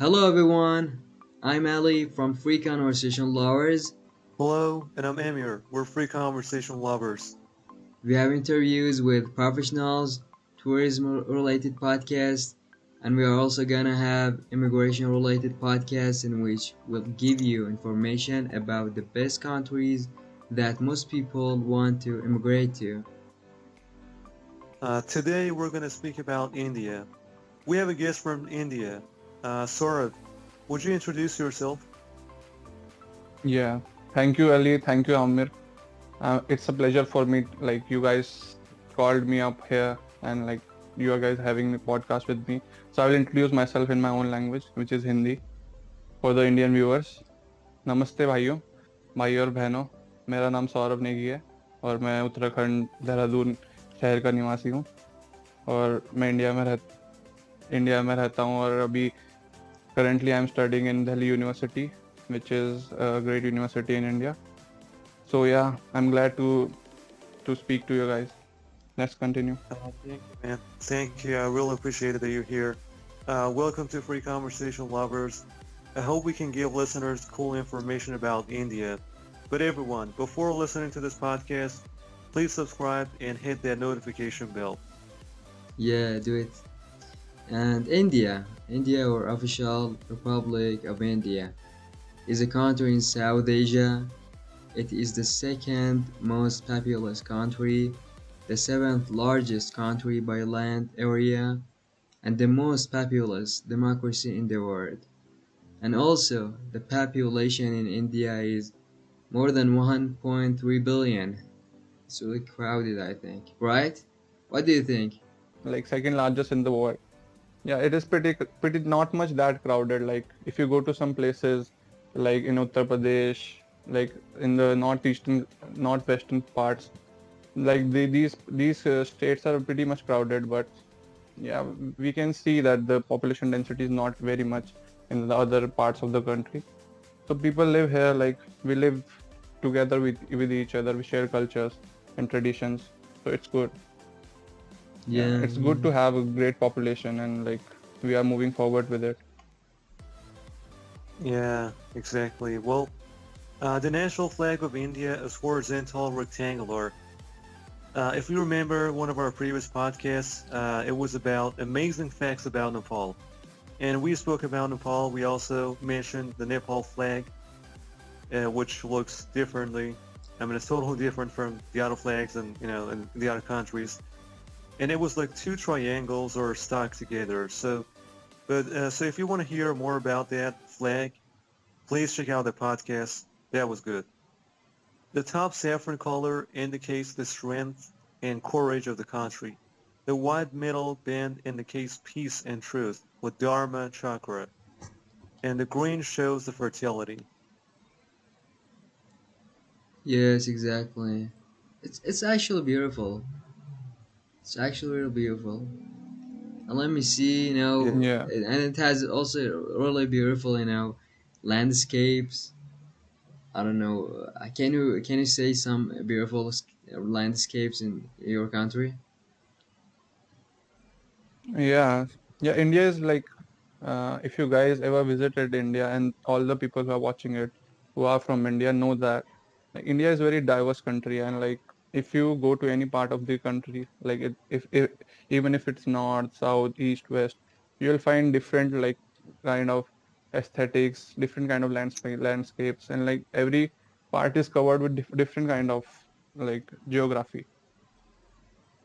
Hello everyone, I'm Ali from Free Conversation Lovers. Hello, and I'm Amir. We're Free Conversation Lovers. We have interviews with professionals, tourism related podcasts, and we are also gonna have immigration related podcasts in which we'll give you information about the best countries that most people want to immigrate to. Uh, today we're going to speak about India. We have a guest from India, uh, Saurav. Would you introduce yourself? Yeah, thank you, Ali. Thank you, Amir. Uh, it's a pleasure for me. Like you guys called me up here, and like you guys having a podcast with me. So I will introduce myself in my own language, which is Hindi, for the Indian viewers. नमस्ते भाइयों भाई और बहनों मेरा नाम सौरभ नेगी है और मैं उत्तराखंड देहरादून शहर का निवासी हूँ और मैं इंडिया में रह इंडिया में रहता हूँ और अभी currently I'm studying in Delhi University, which is a great university in India. So yeah, I'm glad to to speak to you guys. Let's continue. Uh, thank you, man. Thank you. I really appreciate that you're here. Uh, welcome to Free Conversation Lovers. I hope we can give listeners cool information about India. But everyone, before listening to this podcast, please subscribe and hit that notification bell. Yeah, do it. And India, India or official Republic of India, is a country in South Asia. It is the second most populous country, the seventh largest country by land area, and the most populous democracy in the world. And also, the population in India is more than 1.3 billion. It's really crowded, I think. Right? What do you think? Like second largest in the world. Yeah, it is pretty pretty not much that crowded. Like if you go to some places like in Uttar Pradesh, like in the northeastern northwestern parts, like the, these these uh, states are pretty much crowded. But yeah, we can see that the population density is not very much in the other parts of the country. So people live here like we live together with with each other. We share cultures and traditions. So it's good. Yeah. it's good to have a great population and like we are moving forward with it. Yeah, exactly. Well, uh, the national flag of India is horizontal rectangular. Uh, if you remember one of our previous podcasts, uh, it was about amazing facts about Nepal. And we spoke about Nepal. We also mentioned the Nepal flag, uh, which looks differently. I mean, it's totally different from the other flags and, you know, in the other countries. And it was like two triangles or stuck together. So, but, uh, so if you want to hear more about that flag, please check out the podcast. That was good. The top saffron color indicates the strength and courage of the country. The white middle band indicates peace and truth with Dharma chakra. And the green shows the fertility. Yes, exactly. It's it's actually beautiful. It's actually really beautiful. And let me see, you know, Yeah. and it has also really beautiful, you know, landscapes. I don't know. uh, Can you can you say some beautiful landscapes in your country? Yeah, yeah. India is like, uh, if you guys ever visited India, and all the people who are watching it, who are from India, know that like, India is a very diverse country, and like if you go to any part of the country, like it, if, if even if it's north, south, east, west, you'll find different like kind of aesthetics, different kind of landscape landscapes, and like every part is covered with dif- different kind of like geography.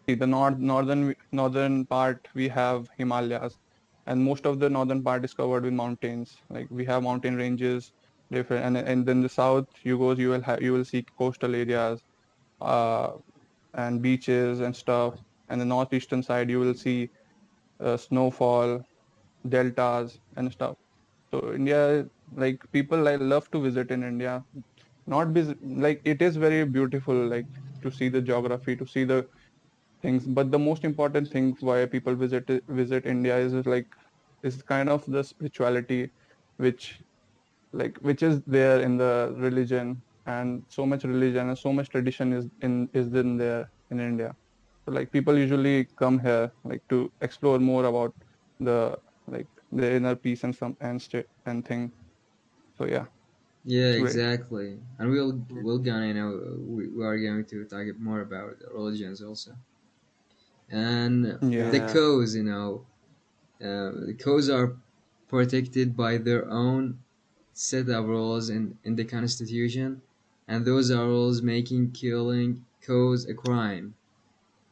The north northern northern part we have Himalayas, and most of the northern part is covered with mountains. Like we have mountain ranges, different, and and then the south you go, you will have you will see coastal areas, and beaches and stuff. And the northeastern side you will see uh, snowfall, deltas and stuff. So India, like people like love to visit in India. Not vis- like it is very beautiful, like to see the geography, to see the things but the most important thing why people visit visit india is like is kind of the spirituality which like which is there in the religion and so much religion and so much tradition is in is in there in india so like people usually come here like to explore more about the like the inner peace and some and and thing. So yeah, Yeah, exactly. And we'll we'll gonna you know we, we are going to talk more about the religions also. And Yeah. the cows, you know, uh, the cows are protected by their own set of rules in, in the constitution, and those are rules making killing cows a crime.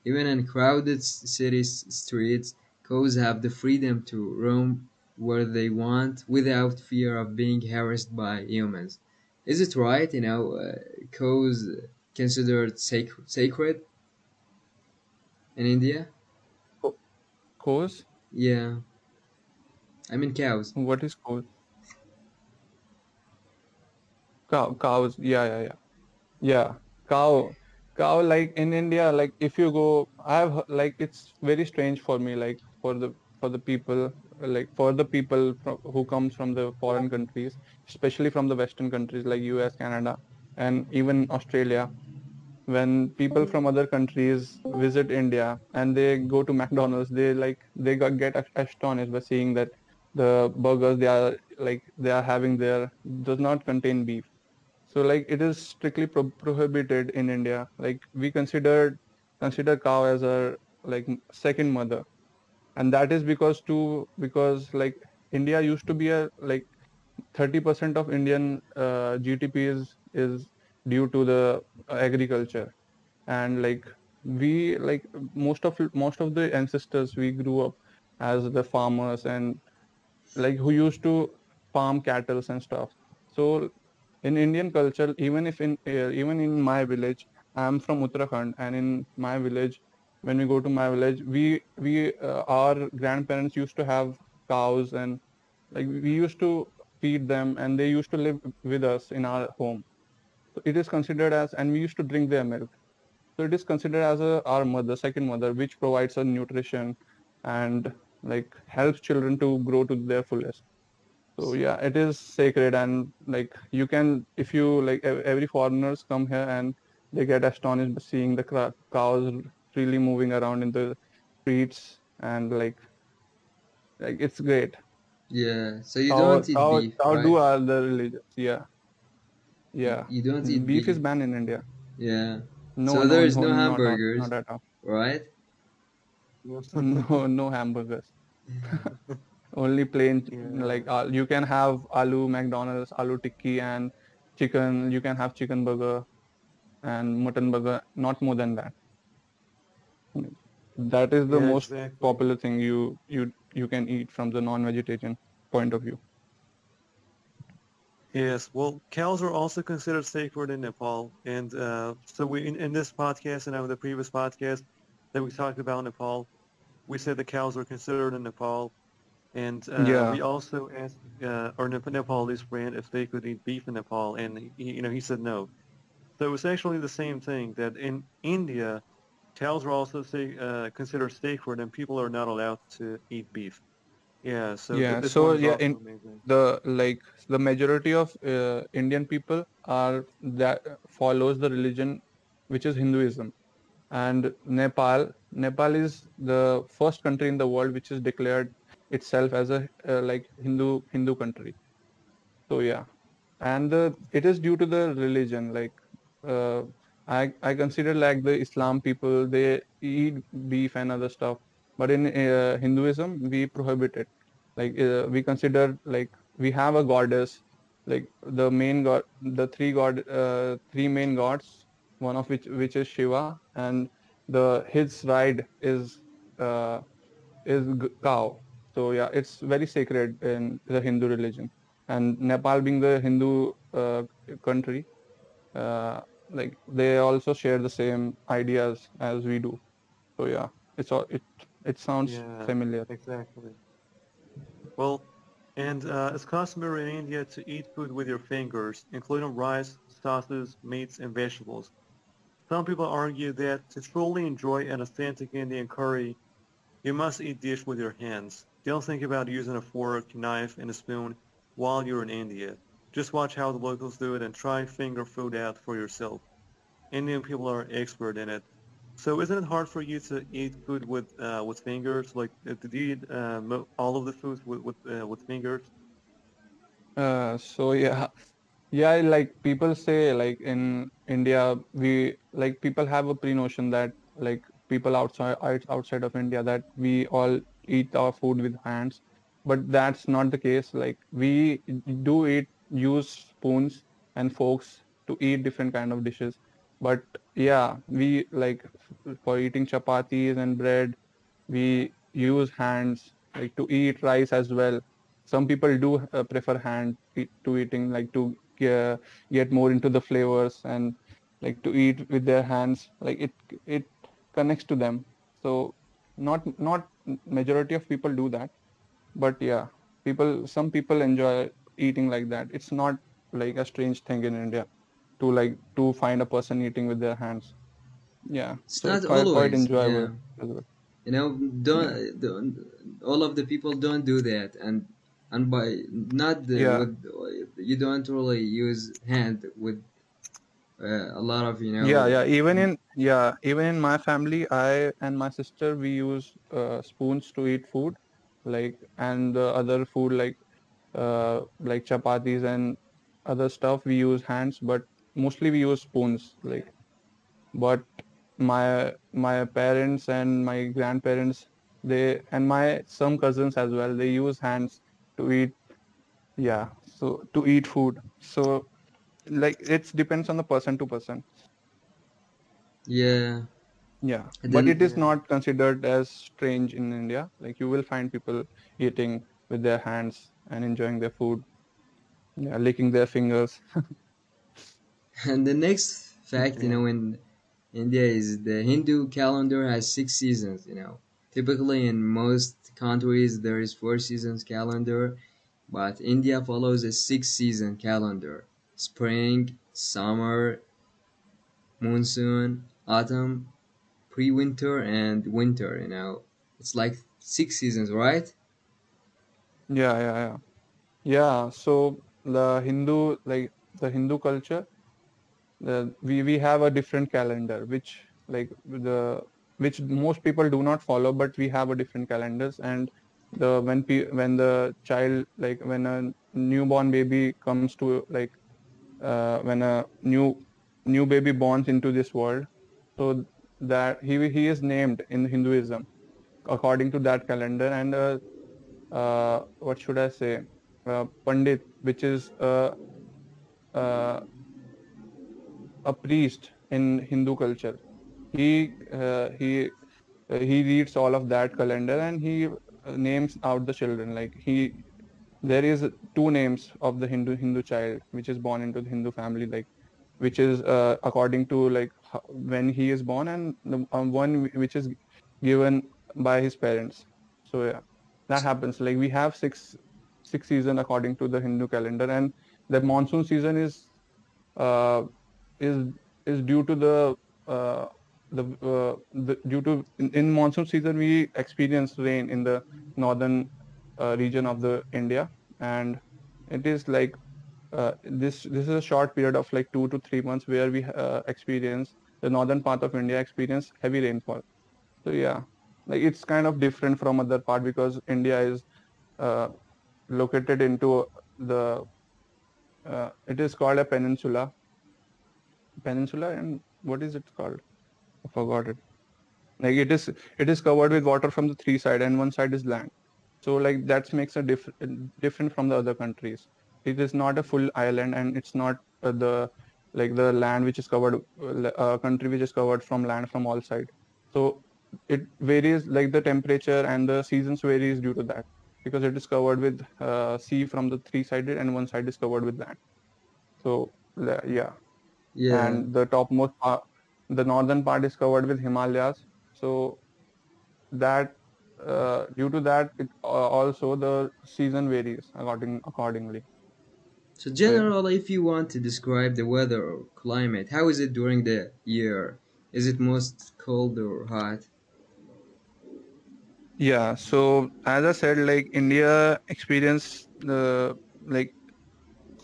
Even in crowded city streets, cows have the freedom to roam where they want without fear of being harassed by humans. Is it right, you know, uh, cows considered sac- sacred in India? Cows? Yeah, I mean cows. What is cows? Cow, cows. Yeah, yeah, yeah. Yeah, cow. Cow, like in India, like if you go, I have like it's very strange for me, like for the for the people, like for the people from, who comes from the foreign countries, especially from the Western countries like US, Canada, and even Australia. When people from other countries visit India and they go to McDonald's, they like they get as- astonished by seeing that the burgers they are like they are having there does not contain beef so like it is strictly pro- prohibited in India. Like we considered consider cow as our like second mother, and that is because too because like India used to be a like 30% of Indian uh, GDP is is due to the agriculture, and like we like most of most of the ancestors we grew up as the farmers and like who used to farm cattle and stuff. So in Indian culture, even if in uh, even in my village, I'm from Uttarakhand, and in my village, when we go to my village, we we uh, our grandparents used to have cows and like we used to feed them, and they used to live with us in our home. So it is considered as, and we used to drink their milk. So it is considered as a our mother, second mother, which provides us nutrition and like helps children to grow to their fullest. So yeah, it is sacred and like you can if you like every foreigners come here and they get astonished by seeing the cows freely moving around in the streets and like like it's great. Yeah, so you don't eat cow beef, cow do right? are the religions. Yeah, yeah. You don't eat Beef is banned in India. Yeah. No, So there is no, no hamburgers, not at all. right? No, no hamburgers. Only plain Yeah. like uh, you can have aloo McDonald's, aloo tikki and chicken. You can have chicken burger and mutton burger. Not more than that. That is the Yeah, most exactly. popular thing you you you can eat from the non-vegetarian point of view. Yes, well, cows are also considered sacred in Nepal, and uh, so we in, in this podcast and over the previous podcast that we talked about Nepal, we said the cows are considered in Nepal, and uh, Yeah. we also asked uh, our Nep- Nepalese friend if they could eat beef in Nepal, and he, you know he said no. So it's actually the same thing that in India, cows are also say, uh, considered sacred, and people are not allowed to eat beef. Yeah, so Yeah, so yeah, in amazing. the like the majority of uh, Indian people are that follows the religion which is Hinduism, and Nepal Nepal is the first country in the world which is declared itself as a uh, like Hindu Hindu country. So yeah, and the, it is due to the religion. Like uh, I I consider like the Islam people they eat beef and other stuff, but in uh, Hinduism we prohibit it. Like uh, we consider like we have a goddess, like the main god, the three god, uh, three main gods, one of which which is Shiva, and the his ride is uh, is cow. So yeah, it's very sacred in the Hindu religion. And Nepal being the Hindu uh, country, uh, like they also share the same ideas as we do. So yeah, it's all it it sounds Yeah, familiar. exactly. Well, and uh, it's customary in India to eat food with your fingers, including rice, sauces, meats, and vegetables. Some people argue that to truly enjoy an authentic Indian curry, you must eat dish with your hands. Don't think about using a fork, knife, and a spoon while you're in India. Just watch how the locals do it and try finger food out for yourself. Indian people are expert in it. So isn't it hard for you to eat food with uh, with fingers? Like, uh, did you eat uh, all of the foods with with, uh, with fingers? Uh, so yeah, yeah, like people say like in India, we like people have a pre-notion that like people outside outside of India that we all eat our food with hands, but that's not the case. Like we do eat use spoons and forks to eat different kind of dishes, but yeah, we like for eating chapatis and bread, we use hands like to eat rice as well. Some people do uh, prefer hand to eating like to uh, get more into the flavors and like to eat with their hands. Like it it connects to them. So not not majority of people do that. But yeah people some people enjoy eating like that. It's not like a strange thing in india to like to find a person eating with their hands. Yeah It's so not it's quite, quite enjoyable yeah. as well. You know, don't, don't all of the people don't do that, and and by not the, yeah. with you don't really use hand with uh, a lot of you know. yeah. Yeah, even in yeah, even in my family, I and my sister we use uh, spoons to eat food, like and the other food like uh, like chapatis and other stuff we use hands, but mostly we use spoons. Like, but my my parents and my grandparents they and my some cousins as well they use hands to eat. Yeah, so to eat food. So like it depends on the person to person. Yeah, Yeah, and but it is then not considered as strange in India. Like you will find people eating with their hands and enjoying their food, yeah, licking their fingers. and the next fact you know in India is the Hindu calendar has six seasons. You know, typically in most countries there is four seasons calendar, but India follows a six season calendar: spring, summer, monsoon, autumn, pre-winter, and winter. You know, it's like six seasons, right? Yeah, yeah, yeah. Yeah, so the Hindu, like the Hindu culture, the we we have a different calendar, which like the which most people do not follow, but we have a different calendars. And the when pe when the child like when a newborn baby comes to like uh, when a new new baby borns into this world, so that he he is named in Hinduism according to that calendar, and uh, uh, what should I say, uh, Pandit, which is a priest in Hindu culture. He uh, he he reads all of that calendar and he names out the children. Like he, there is two names of the Hindu Hindu child which is born into the Hindu family. Like which is uh, according to like when he is born and the um, one which is given by his parents. So yeah, that happens. Like we have six six season according to the Hindu calendar, and the monsoon season is uh, is is due to the uh, the, uh, the due to in, in monsoon season we experience rain in the northern region of the India, and it is like uh, this this is a short period of like two to three months where we uh, experience the northern part of India experience heavy rainfall. So yeah, like it's kind of different from other part because India is uh, located into the uh, it is called a peninsula. Peninsula and what is it called? I forgot it. Like it is it is covered with water from the three side and one side is land so like that makes a diff- different from the other countries. It is not a full island and it's not uh, the like the land which is covered uh, uh, country which is covered from land from all side. So it varies like the temperature and the seasons varies due to that because it is covered with uh, sea from the three sided and one side is covered with land. So yeah. Yeah, and the topmost part, the northern part is covered with Himalayas. So that uh, due to that, it, uh, also the season varies according accordingly. So general, if you want to describe the weather or climate, how is it during the year? Is it most cold or hot? Yeah, so as I said, like India experience the like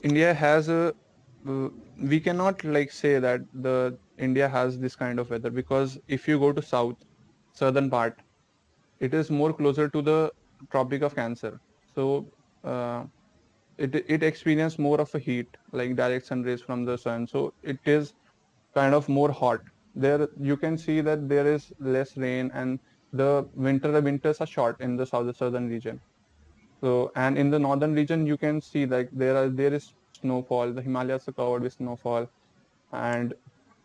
India has a uh, we cannot like say that the India has this kind of weather because if you go to south, southern part, it is more closer to the Tropic of Cancer. So uh, it it experience more of a heat, like direct sun rays from the sun. So it is kind of more hot. There you can see that there is less rain and the winter the winters are short in the south southern region. So and in the northern region you can see like there are there is snowfall. The Himalayas are covered with snowfall, and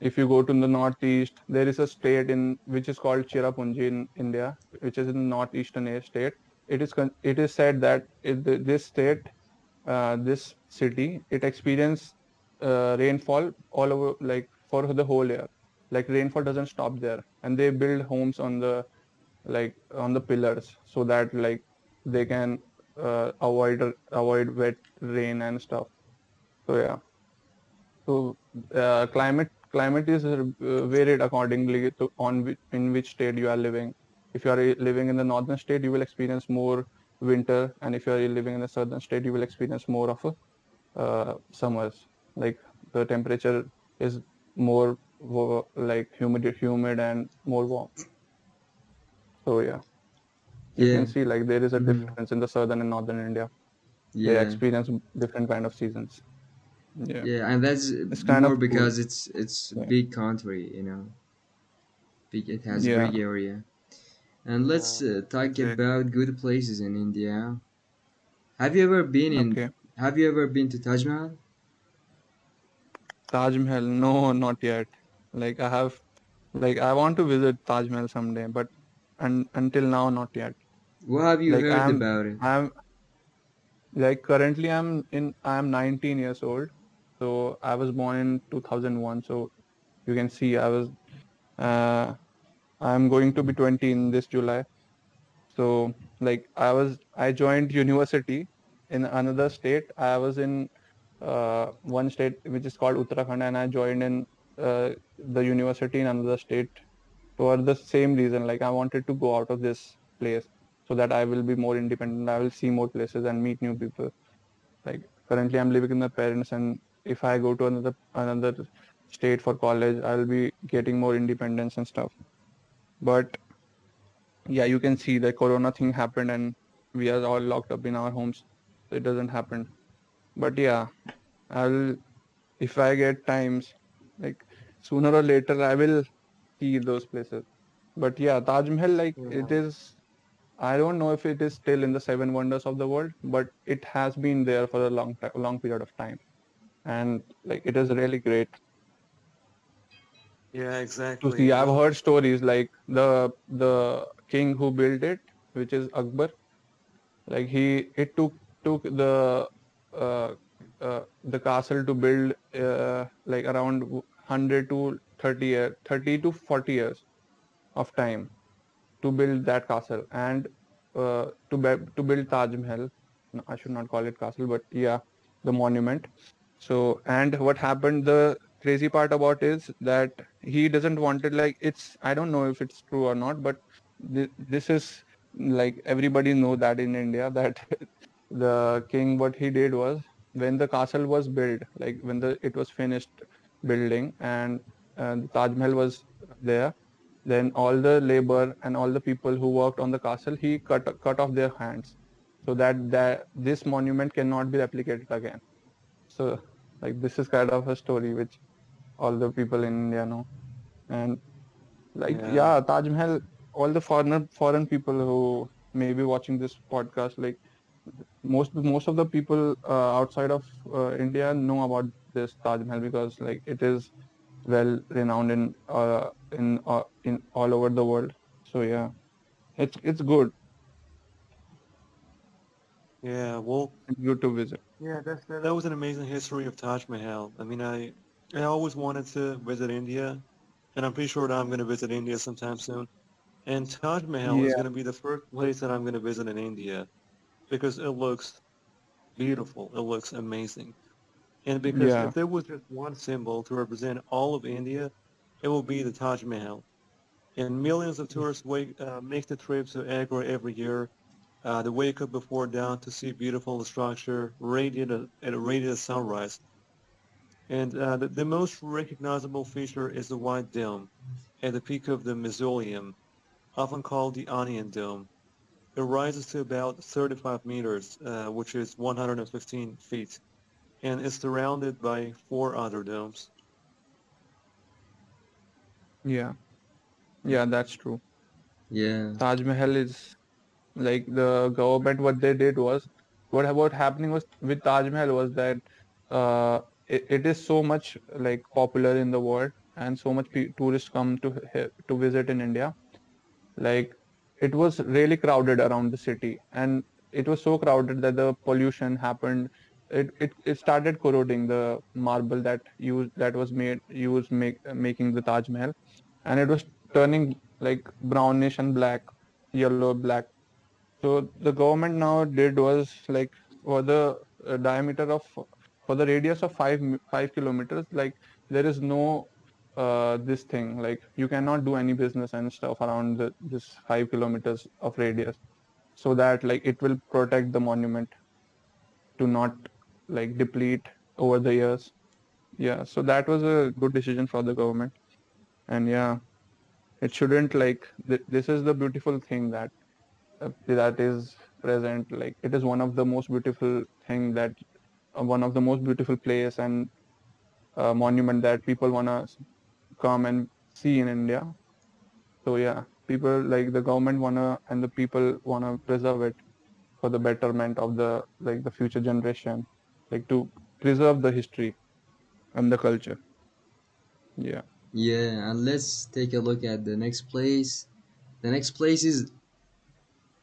if you go to the northeast, there is a state in which is called Cherrapunji in India, which is in the northeastern state. It is it is said that it, this state, uh, this city, it experiences uh, rainfall all over like for the whole year. Like rainfall doesn't stop there, and they build homes on the like on the pillars so that like they can uh, avoid avoid wet rain and stuff. So yeah. So uh, climate climate is uh, varied accordingly to on in which state you are living. If you are living in the northern state, you will experience more winter, and if you are living in the southern state, you will experience more of a uh, summers. Like the temperature is more like humid, humid and more warm. So yeah, you Yeah. can see like there is a Mhm. difference in the southern and northern India. They experience different kind of seasons. Yeah. Yeah, and that's It's kind more of cool. because it's it's a Yeah. big country, you know. Big, it has a Yeah. big area. And let's uh, talk exactly. about good places in India. Have you ever been in? Okay. Have you ever been to Taj Mahal? Taj Mahal, no, not yet. Like I have, like I want to visit Taj Mahal someday, but un- until now, not yet. What have you Like heard I'm, about it? I'm, like currently I'm in, I'm 19 years old. So I was born in 2001. So you can see I was, uh, I'm going to be 20 in this July. So like I was, I joined university in another state. I was in uh, one state which is called Uttarakhand, and I joined in uh, the university in another state for the same reason. Like I wanted to go out of this place so that I will be more independent. I will see more places and meet new people. Like currently, I'm living with my parents, and if I go to another another state for college, I'll be getting more independence and stuff. But yeah, you can see the Corona thing happened, and we are all locked up in our homes. So it doesn't happen. But yeah, I'll if I get times, like sooner or later, I will see those places. But yeah, Taj Mahal, like it Yeah. is. I don't know if it is still in the seven wonders of the world, but it has been there for a long time, long period of time, and like it is really great Yeah, to exactly. see. I've heard stories like the the king who built it, which is Akbar. Like he, it took took the uh, uh, the castle to build uh, like around 100 to 30 year, 30 to 40 years of time to build that castle and uh, to be, to build Taj Mahal. No, I should not call it castle, but yeah, the monument. So and what happened? The crazy part about is that he doesn't want it like it's. I don't know if it's true or not, but th- this is like everybody know that in India that the king what he did was when the castle was built, like when the it was finished building and uh, Taj Mahal was there, then all the labor and all the people who worked on the castle he cut cut off their hands so that that this monument cannot be replicated again so like this is kind of a story which all the people in india know. And like Yeah. yeah, taj mahal all the foreigner foreign people who may be watching this podcast like most most of the people uh, outside of uh, india know about this taj mahal because like it is well renowned in uh, in uh, in all over the world. So yeah. It's it's good yeah, well, it's good to visit yeah, that's, that, that was an amazing history of Taj Mahal. I mean, I, I always wanted to visit India, and I'm pretty sure that I'm going to visit India sometime soon. And Taj Mahal is going to be the first place that I'm going to visit in India because it looks beautiful. It looks amazing. And because Yeah. if there was just one symbol to represent all of India, it will be the Taj Mahal. And millions of tourists wake, uh, make the trip to Agra every year. Uh, they wake up before dawn to see beautiful structure radiant at, at a radiant sunrise. And uh, the, the most recognizable feature is the white dome at the peak of the mausoleum, often called the Onion Dome. It rises to about 35 meters, uh, which is 115 feet, and is surrounded by four other domes. Yeah. Yeah, that's true. Yeah. Taj Mahal is like the government. What they did was, what about happening was with Taj Mahal was that uh, it, it is so much like popular in the world, and so much pe- tourists come to to visit in India. Like it was really crowded around the city, and it was so crowded that the pollution happened. It, it, it started corroding the marble that used that was made used make making the Taj Mahal, and it was turning like brownish and black, yellow black. So the government now did was like for the uh, diameter of for the radius of five five kilometers, like there is no uh, this thing. Like you cannot do any business and stuff around the, this five kilometers of radius, so that like it will protect the monument to not like deplete over the years. Yeah, so that was a good decision for the government, and yeah, it shouldn't like th- this is the beautiful thing that that is present like it is one of the most beautiful thing that uh, one of the most beautiful place and uh, monument that people wanna come and see in India. So yeah, people like the government wanna and the people wanna preserve it for the betterment of the like the future generation, like to preserve the history and the culture. Yeah. Yeah, and let's take a look at the next place. The next place is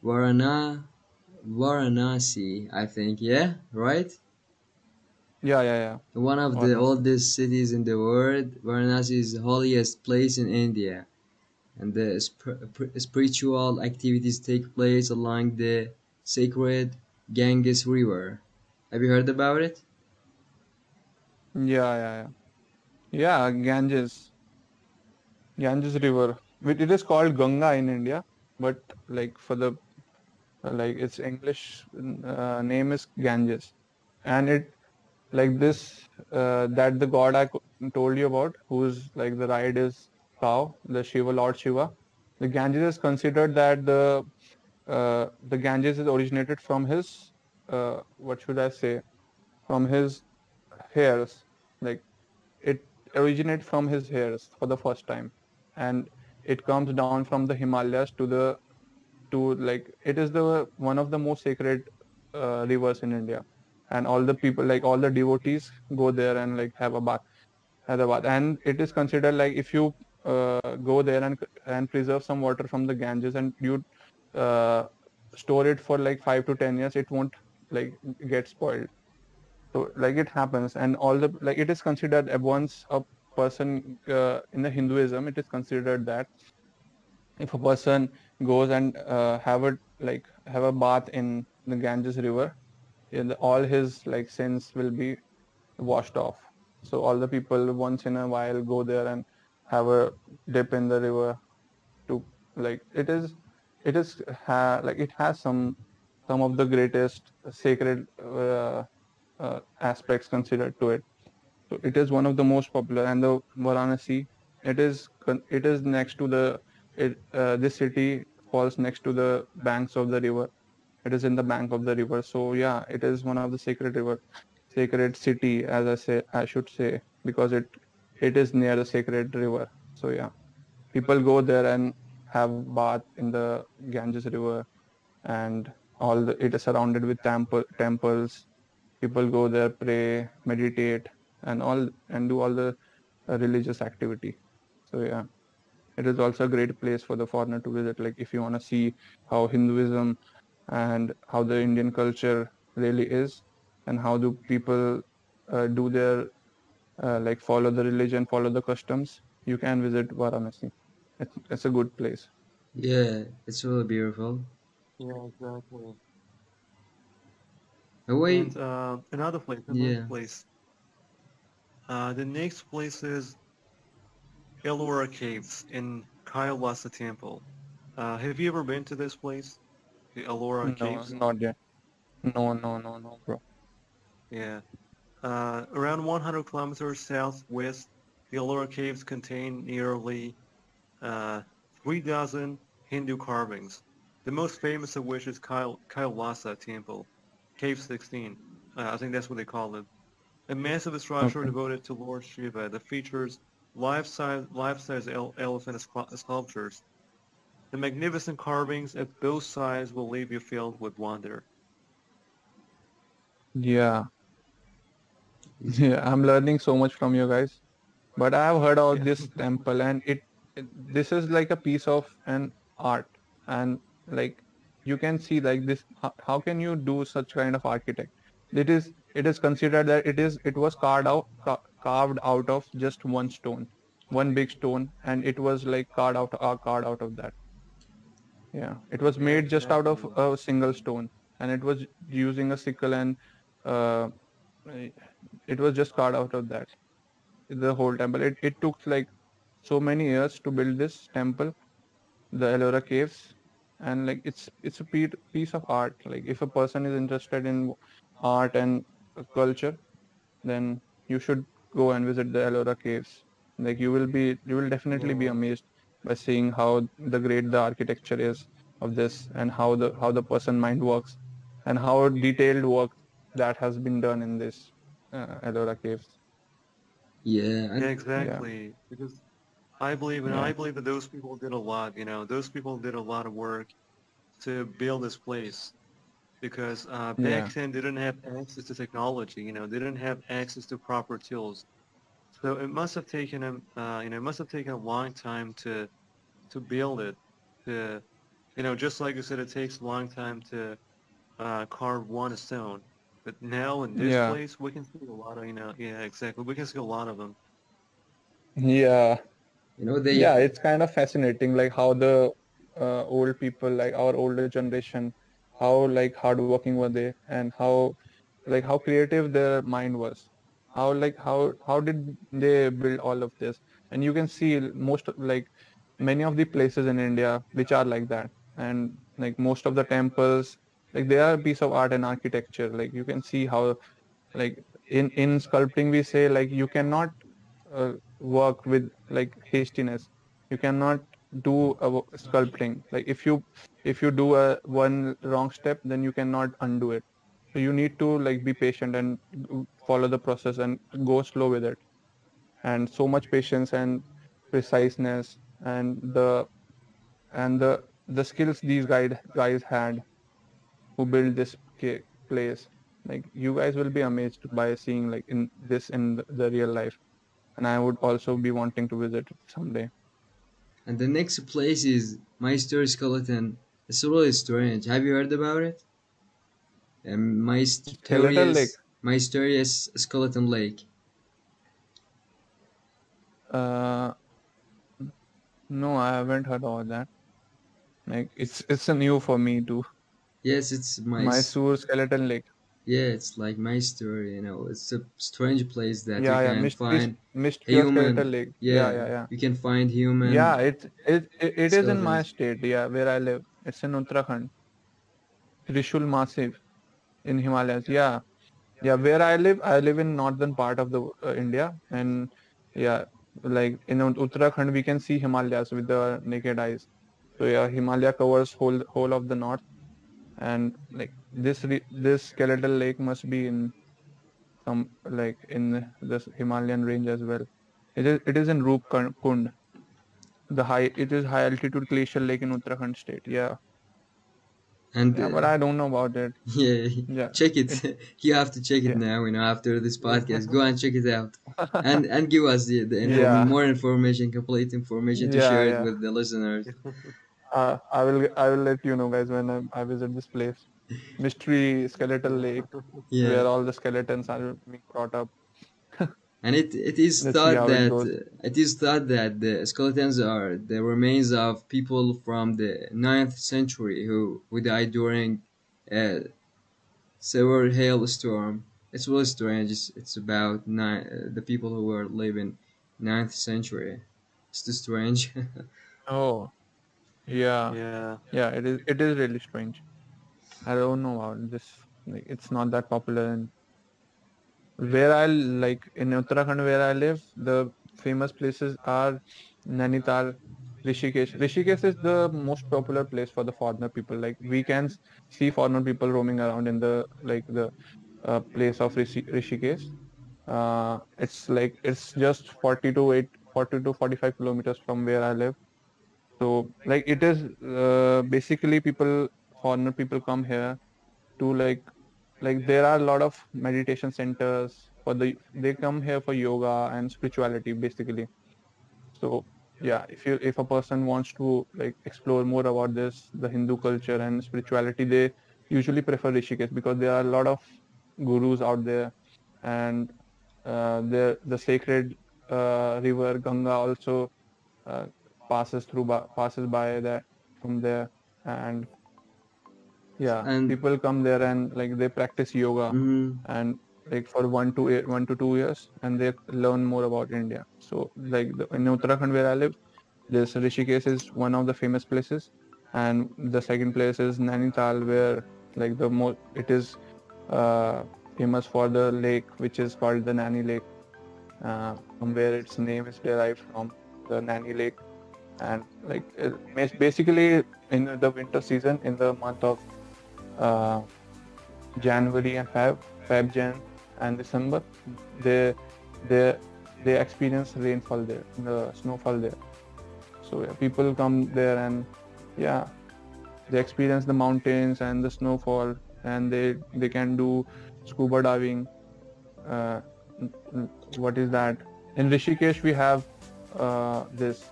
Varana Varanasi, I think. Yeah, right? Yeah, yeah, yeah. One of the oldest cities in the world. Varanasi is the holiest place in India, and the sp- spiritual activities take place along the sacred Ganges River. Have you heard about it? Yeah, yeah, yeah. Yeah, Ganges. Ganges River. It it is called Ganga in India, but like for the like its English uh, name is Ganges, and it like this uh, that the god I told you about, who's like the ride is cow, the Shiva Lord Shiva. The Ganges is considered that the uh, the Ganges is originated from his uh, what should I say, from his hairs, like it originates from his hairs for the first time and it comes down from the himalayas to the to like it is the one of the most sacred uh, rivers in india. And all the people like all the devotees go there and like have a bath have a bath. And it is considered like if you uh, go there and and preserve some water from the ganges and you uh, store it for like 5 to 10 years it won't like get spoiled. So like it happens. And all the like it is considered once a person uh, in the hinduism it is considered that if a person goes and uh, have a like have a bath in the ganges river all his like sins will be washed off. So all the people once in a while go there and have a dip in the river to like it is it is ha- like it has some some of the greatest sacred uh, uh, aspects considered to it. So it is one of the most popular. And the varanasi it is it is next to the it uh, this city falls next to the banks of the river. It is in the bank of the river. So yeah it is one of the sacred river sacred city as i say i should say because it it is near the sacred river. So yeah. People go there and have bath in the ganges river and all the it is surrounded with temple temples. People go there pray meditate and all and do all the uh, religious activity. So yeah it is also a great place for the foreigner to visit like if you want to see how hinduism and how the indian culture really is and how do people uh, do their uh, like follow the religion follow the customs you can visit varanasi it's, it's a good place Yeah, it's really beautiful. Yeah, exactly. Oh, wait. And uh, another place, another Yeah. place. Uh, the next place is Ellora Caves in Kailasa Temple. Uh, have you ever been to this place? The Ellora no Caves? not yet no no no no bro Yeah. Uh, around 100 kilometers southwest, the Ellora Caves contain nearly uh, three dozen Hindu carvings, the most famous of which is Kail- Kailasa Temple, Cave 16. Uh, I think that's what they call it. A massive structure Okay. devoted to Lord Shiva that features life-size, life-size el- elephant sculptures. The magnificent carvings at both sides will leave you filled with wonder. Yeah. Yeah, I'm learning so much from you guys. But I have heard about this temple and it, it this is like a piece of an art and like you can see like this how, how can you do such kind of architect? It is it is considered that it is it was carved out carved out of just one stone, one big stone and it was like carved out uh, carved out of that. Yeah, it was made just out of a single stone and it was using a sickle and uh, it was just carved out of that the whole temple. It, it took like so many years to build this temple the ellora caves and like it's it's a piece of art. Like if a person is interested in art and culture then you should go and visit the ellora caves like you will be you will definitely be amazed by seeing how the great the architecture is of this and how the how the person mind works and how detailed work that has been done in this uh, ellora caves Yeah, and Yeah, exactly. Because I believe, and Yeah. I believe that those people did a lot. You know, those people did a lot of work to build this place. Because uh, back Yeah. then they didn't have access to technology. You know, they didn't have access to proper tools. So it must have taken them. Uh, you know, it must have taken a long time to to build it. To, you know, just like you said, it takes a long time to uh, carve one stone. But now in this Yeah. place, we can see a lot of. You know, yeah, exactly. We can see a lot of them. yeah you know they yeah it's kind of fascinating like how the uh, old people like our older generation how like hardworking were they and how like how creative their mind was? How like how how did they build all of this? And you can see most of, like many of the places in india which are like that. And like most of the temples like they are a piece of art and architecture. Like you can see how like in in sculpting we say like you cannot uh, work with like hastiness. You cannot do a sculpting. Like if you if you do a one wrong step then you cannot undo it. So you need to like be patient and follow the process and go slow with it. And so much patience and preciseness and the and the the skills these guide guys had who built this place. Like you guys will be amazed by seeing like in this in the real life. And i would also be wanting to visit someday and the next place is my story skeleton it's really strange have you heard about it? Um, my Skeleton Lake. my mysterious skeleton lake. Uh no i haven't heard about that. Like it's it's a new for me too. Yes it's my mysore skeleton lake yeah it's like my story you know. It's a strange place that yeah you yeah can mystery find of human. lake yeah, yeah yeah yeah. you can find human yeah it's it, it, it is in my Skeletons. state yeah where i live. It's in uttarakhand. Trishul massif in himalayas yeah. Yeah where i live i live in northern part of the uh, india. And yeah like in Ut- uttarakhand we can see himalayas with the naked eyes. So yeah himalaya covers whole whole of the north. And like this re- this skeletal lake must be in some like in the himalayan range as well it is it is in Roop Kund. The high it is high altitude glacial lake in Uttarakhand state. Yeah. and Yeah, uh, but I don't know about it. yeah Yeah. check it you have to check it Yeah. now you know after this podcast go and check it out and and give us the, the Yeah. more information complete information to share it with the listeners Uh, I will I will let you know guys when I, I visit this place. Mystery skeletal lake yeah where all the skeletons are being brought up. and it it is Let's thought how it that uh, it is thought that the skeletons are the remains of people from the 9th century who who died during a severe hailstorm it's really strange it's, it's about nine, uh, the people who were living 9th century it's too strange Oh. Yeah. Yeah. Yeah, it is it is really strange. I don't know about this. Like it's not that popular in where I like in Uttarakhand where I live, the famous places are Nainital, Rishikesh. Rishikesh is the most popular place for the foreigner people. Like we can see foreigner people roaming around in the like the uh, place of Rishi- Rishikesh. Uh, it's like it's just 40 to 8, 40 to 45 kilometers from where I live. So like it is uh, basically people foreigner people come here to like like there are a lot of meditation centers for the they come here for yoga and spirituality basically. So yeah if you if a person wants to like explore more about this the hindu culture and spirituality they usually prefer rishikesh because there are a lot of gurus out there and uh, the the sacred uh, river ganga also uh, passes through passes by that from there and yeah And- people come there and like they practice yoga Mhm. and like for one to eight, one to two years and they learn more about India. So like the, in Uttarakhand where I live, this Rishikesh is one of the famous places, and the second place is Nainital where like the most it is uh, famous for the lake which is called the Naini Lake, uh, from where its name is derived from the Naini Lake, and like basically in the winter season in the month of uh, January and Feb, Feb, Jan, and December, they they they experience rainfall there, the snowfall there. So yeah, people come there and yeah, they experience the mountains and the snowfall, and they they can do scuba diving. Uh, what is that? In Rishikesh, we have uh, this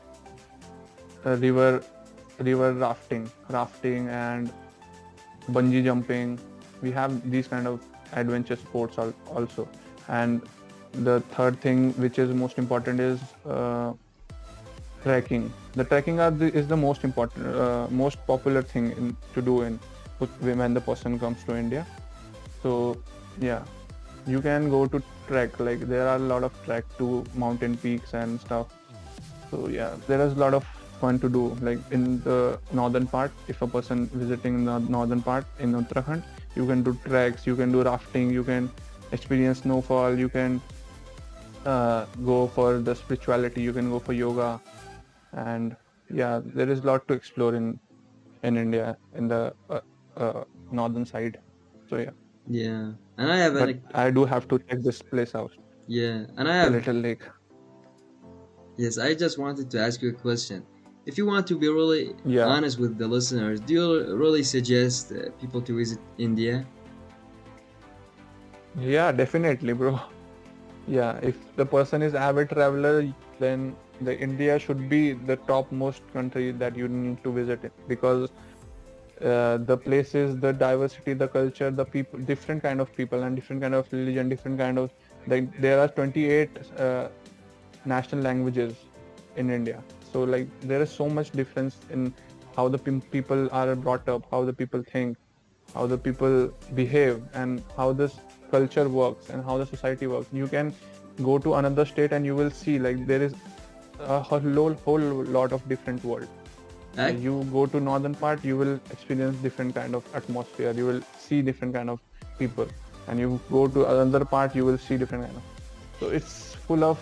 uh, river river rafting, rafting and bungee jumping. We have these kind of adventure sports al- also. And the third thing, which is most important, is uh, trekking. The trekking the, is the most important, uh, most popular thing in, to do in when the person comes to India. So yeah, you can go to trek. Like there are a lot of trek to mountain peaks and stuff. So yeah, there is a lot of fun to do. Like in the northern part, if a person visiting the northern part in Uttarakhand, you can do treks, you can do rafting, you can experience snowfall, you can uh, go for the spirituality, you can go for yoga, and yeah, there is a lot to explore in in India in the uh, uh, northern side. So yeah, Yeah, and I have but an I do have to check this place out, yeah, and I have a little lake. yes. I just wanted to ask you a question. If you want to be really Yeah. honest with the listeners, do you really suggest uh, people to visit India? Yeah, definitely, bro. Yeah, if the person is avid traveler, then the India should be the topmost country that you need to visit it because uh, the places, the diversity, the culture, the people, different kind of people and different kind of religion, different kind of like there are 28 uh, national languages in India. So like there is so much difference in how the people are brought up, how the people think, how the people behave, and how this culture works and how the society works. You can go to another state and you will see like there is a whole whole lot of different world. Eh? Ac- You go to northern part, you will experience different kind of atmosphere. You will see different kind of people, and you go to another part, you will see different kind of. So it's full of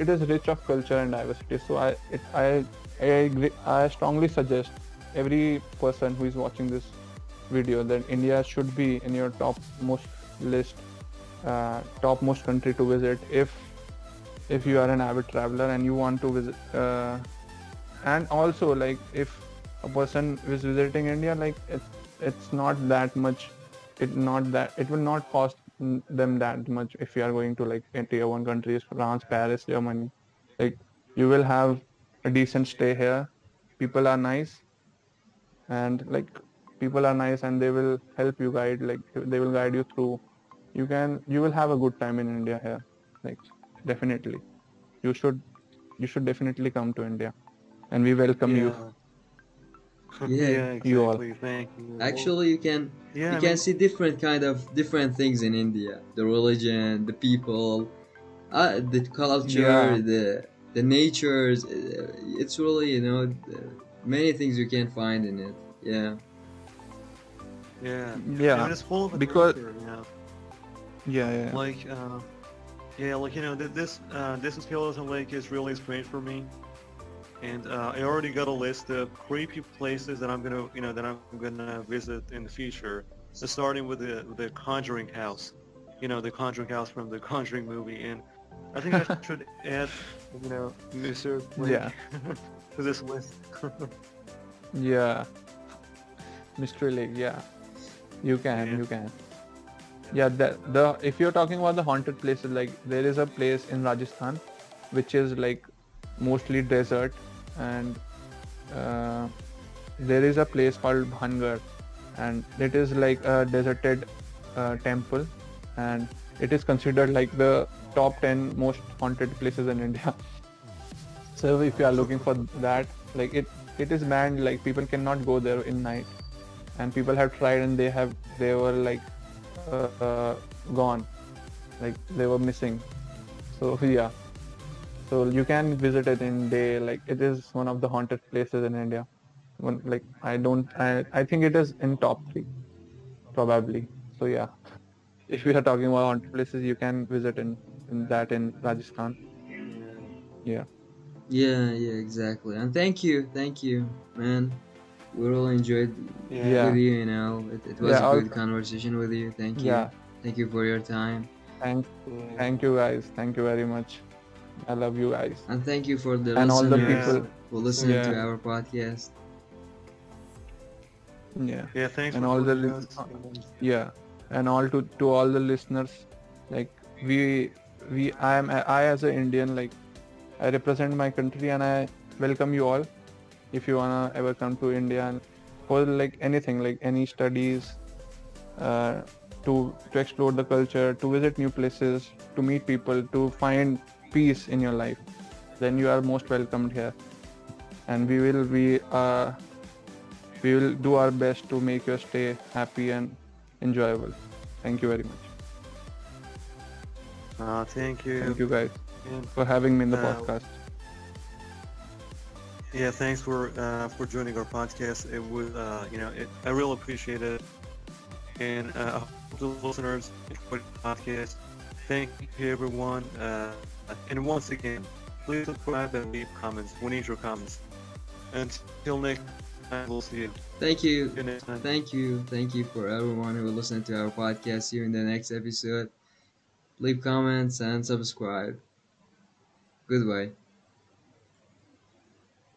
it is rich of culture and diversity. So I it, I I I strongly suggest every person who is watching this video that India should be in your top most list, uh, topmost country to visit if if you are an avid traveler and you want to visit. Uh, and also like if a person is visiting India, like it's it's not that much. It not that it will not cost them that much if you are going to like tier one countries, France, Paris, Germany. Like you will have a decent stay here. People are nice, and like people are nice and they will help you guide. Like they will guide you through. You can you will have a good time in India here. Like definitely, you should you should definitely come to India, and we welcome you. Yeah, yeah, you all. exactly. Thank you. Actually, you can yeah, you I can mean, see different kind of different things in India. The religion, the people, uh, the culture, Yeah. the the natures. uh, It's really you know uh, many things you can find in it. Yeah. yeah, Yeah, I it's full of because- adventure, you yeah, yeah. like uh, Yeah, like you know, th- this uh, this skeleton lake is really strange for me, and uh, I already got a list of creepy places that I'm gonna, you know, that I'm gonna visit in the future. So starting with the the Conjuring House, you know, the Conjuring House from the Conjuring movie, and I think I should add, you know, Mystery Lake Yeah. to this list. Yeah. Mystery Lake, yeah. You can, Yeah. you can. Yeah, the, the if you're talking about the haunted places, like there is a place in Rajasthan which is like mostly desert and uh, there is a place called Bhangarh and it is like a deserted uh, temple and it is considered like the top 10 most haunted places in India. So if you are looking for that, like it, it is banned. Like people cannot go there in night, and people have tried and they have they were like uh, uh, gone, like they were missing. So yeah, so you can visit it in day. Like it is one of the haunted places in India. When, like I don't I I think it is in top three, probably. So yeah, if we are talking about haunted places, you can visit in, in that in Rajasthan. Yeah. Yeah, yeah, exactly. And thank you, thank you, man. We really enjoyed Yeah. with you. You know, it, it was Yeah, a good conversation with you. Thank you. Yeah. Thank you for your time, Thank thank you guys. Thank you very much. I love you guys. and thank you for the And all the listeners people- for listening to Yeah. our podcast. Yeah. Yeah, thanks. And for all the joining lis- Yeah. And all to to all the listeners, like we we I am I as an Indian like I represent my country and I welcome you all. If you wanna ever come to India and for like anything like any studies, uh, to to explore the culture, to visit new places, to meet people, to find peace in your life, then you are most welcomed here. And we will be uh, we will do our best to make your stay happy and enjoyable. Thank you very much. Uh, thank you. Thank you guys for having me in the Uh, podcast. yeah, thanks for uh, for joining our podcast. It was, uh, you know, it, I really appreciate it. And uh, I hope the listeners enjoyed the podcast. Thank you, everyone. Uh, and once again, please subscribe and leave comments. We need your comments. Until next time, we'll see you. Thank you. You. Thank you. Thank you for everyone who listened to our podcast. See you in the next episode. Leave comments and subscribe. Goodbye.